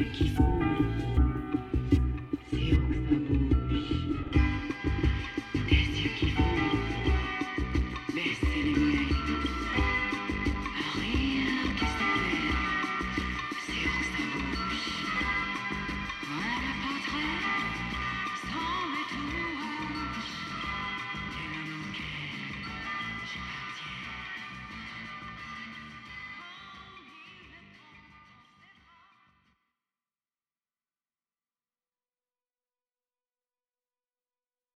aqui.